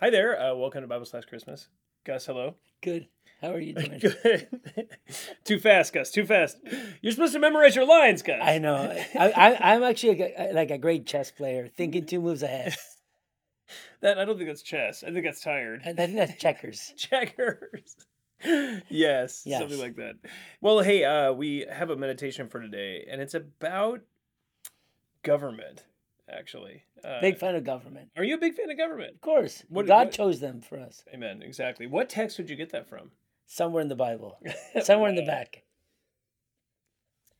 Hi there. Uh, welcome to Bible slash Christmas. Gus, hello. Good. How are you doing? Good. too fast, Gus. Too fast. You're supposed to memorize your lines, Gus. I know. I, I, I'm actually a, like a great chess player, thinking two moves ahead. That I don't think that's chess. I think that's tired. I think that's checkers. Checkers. yes, Yes. something like that. Well, hey, uh, we have a meditation for today, and it's about government. Actually, uh, Big fan of government. Are you a big fan of government? Of course. What- God what- chose them for us. Amen. Exactly. What text would you get that from? Somewhere in the Bible. Somewhere in the back.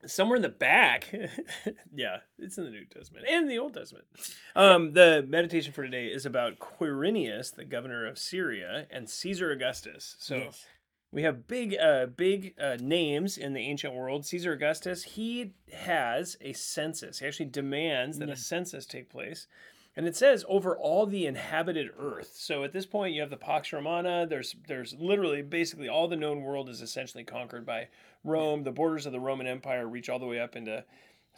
somewhere in the back yeah it's in the new testament and the old testament um, the meditation for today is about quirinius the governor of syria and caesar augustus so Yes. We have big uh, big uh, names in the ancient world caesar augustus he has a census he actually demands that Yeah. a census take place and it says over all the inhabited earth. So at this point, you have the Pax Romana. There's there's literally basically all the known world is essentially conquered by Rome. The borders of the Roman Empire reach all the way up into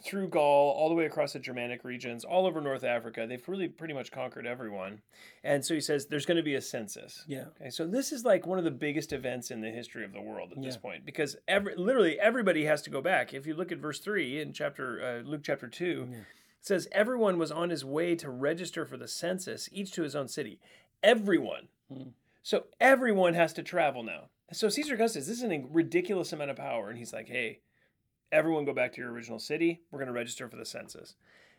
through Gaul, all the way across the Germanic regions, all over North Africa. They've really pretty much conquered everyone. And so he says there's going to be a census. Yeah. Okay, so this is like one of the biggest events in the history of the world at this point because every literally everybody has to go back. If you look at verse three in chapter uh, Luke chapter two, Yeah. it says everyone was on his way to register for the census, each to his own city. Everyone. Hmm. So everyone has to travel now. So Caesar Augustus, this is a ridiculous amount of power, and he's like, "Hey, everyone go back to your original city. We're going to register for the census."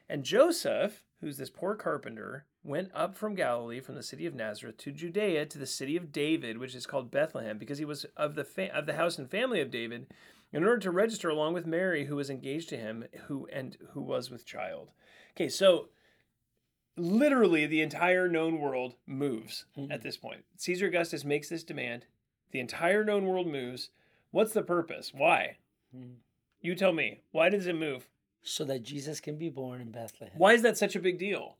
And Joseph, who's this poor carpenter, went up from Galilee, from the city of Nazareth to Judea, to the city of David, which is called Bethlehem, because he was of the fa- of the house and family of David, in order to register along with Mary, who was engaged to him, who and who was with child. Okay, so literally the entire known world moves Mhm. at this point. Caesar Augustus makes this demand. The entire known world moves. What's the purpose? Why? Mm. You tell me. Why does it move? So that Jesus can be born in Bethlehem. Why is that such a big deal?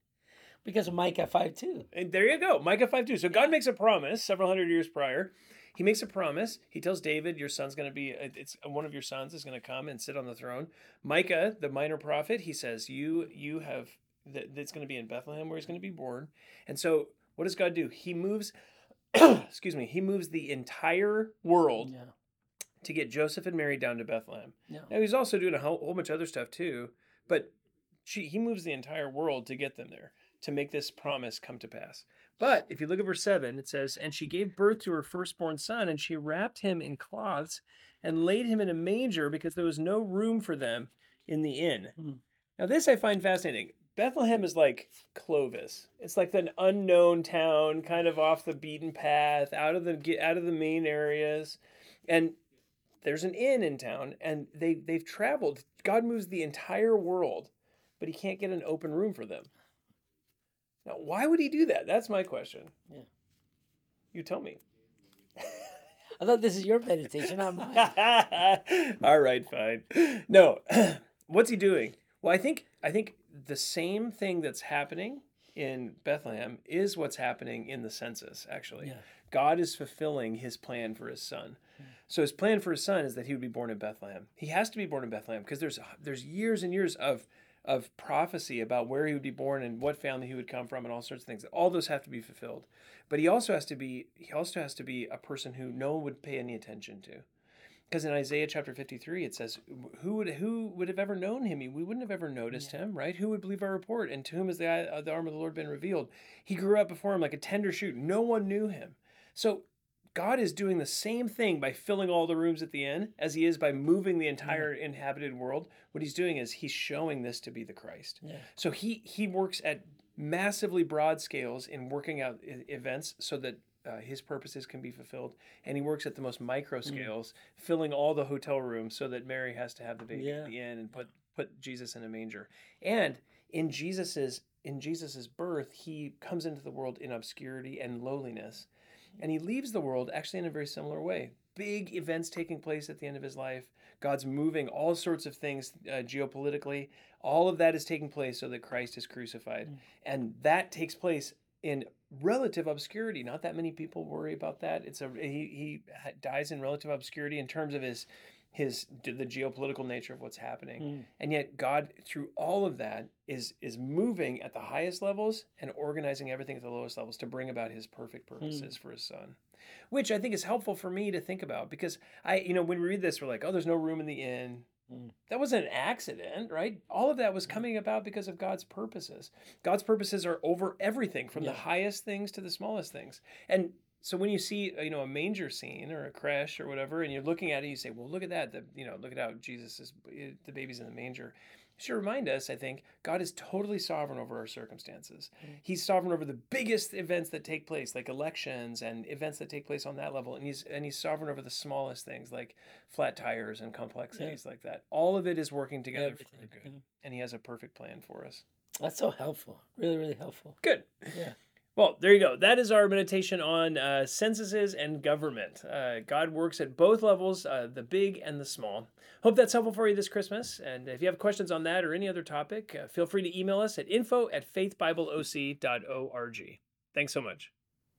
Because of Micah 5 2. And there you go. Micah 5 2. So God makes a promise several hundred years prior. He makes a promise. He tells David, Your son's going to be, it's one of your sons is going to come and sit on the throne. Micah, the minor prophet, he says, You, you have, that's going to be in Bethlehem where he's going to be born. And so what does God do? He moves, excuse me, he moves the entire world Yeah. To get Joseph and Mary down to Bethlehem. Yeah. Now he's also doing a whole, whole bunch of other stuff too, but she, he moves the entire world to get them there to make this promise come to pass. But if you look at verse 7, it says, And she gave birth to her firstborn son, and she wrapped him in cloths and laid him in a manger because there was no room for them in the inn. Hmm. Now, this I find fascinating. Bethlehem is like Clovis. It's like an unknown town, kind of off the beaten path, out of the get out of the main areas, and there's an inn in town, and they they've traveled. God moves the entire world, but He can't get an open room for them. Now, why would He do that? That's my question. Yeah. You tell me. I thought this is your meditation, not mine. All right, fine. No, what's he doing? Well, I think I think the same thing that's happening in Bethlehem is what's happening in the census. Actually, Yeah. God is fulfilling His plan for His Son. So His plan for His Son is that He would be born in Bethlehem. He has to be born in Bethlehem because there's there's years and years of of prophecy about where he would be born and what family he would come from and all sorts of things. All those have to be fulfilled. But he also has to be he also has to be a person who no one would pay any attention to. Because in Isaiah chapter 53 it says who would who would have ever known him? We wouldn't have ever noticed him, right? Who would believe our report? And to whom has the eye, the arm of the Lord been revealed? He grew up before him like a tender shoot. No one knew him. So God is doing the same thing by filling all the rooms at the end as he is by moving the entire inhabited world. What he's doing is he's showing this to be the Christ. Yeah. So he he works at massively broad scales in working out events so that uh, his purposes can be fulfilled, and he works at the most micro scales, filling all the hotel rooms so that Mary has to have the baby Yeah. at the end and put put Jesus in a manger. And in Jesus's in Jesus's birth, he comes into the world in obscurity and lowliness, and he leaves the world actually in a very similar way. Big events taking place at the end of his life. God's moving all sorts of things uh, geopolitically. All of that is taking place so that Christ is crucified. And that takes place in relative obscurity. Not that many people worry about that. It's a he, he dies in relative obscurity in terms of his his the geopolitical nature of what's happening. Mm. And yet God through all of that is is moving at the highest levels and organizing everything at the lowest levels to bring about his perfect purposes for his son. Which I think is helpful for me to think about because I you know when we read this we're like, oh there's no room in the inn. Mm. That wasn't an accident, right? All of that was coming about because of God's purposes. God's purposes are over everything from Yeah. the highest things to the smallest things. And so when you see uh, you know a manger scene or a crèche or whatever, and you're looking at it, you say, "Well, look at that! The you know look at how Jesus is the baby's in the manger." It should remind us, I think, God is totally sovereign over our circumstances. Mm. He's sovereign over the biggest events that take place, like elections and events that take place on that level, and he's and he's sovereign over the smallest things, like flat tires and complex Yeah. things like that. All of it is working together for Everything. good, yeah. and He has a perfect plan for us. That's so helpful. Really, really helpful. Good. Yeah. Well, there you go. That is our meditation on uh, censuses and government. Uh, God works at both levels, uh, the big and the small. Hope that's helpful for you this Christmas. And if you have questions on that or any other topic, uh, feel free to email us at info at faithbibleoc.org. Thanks so much.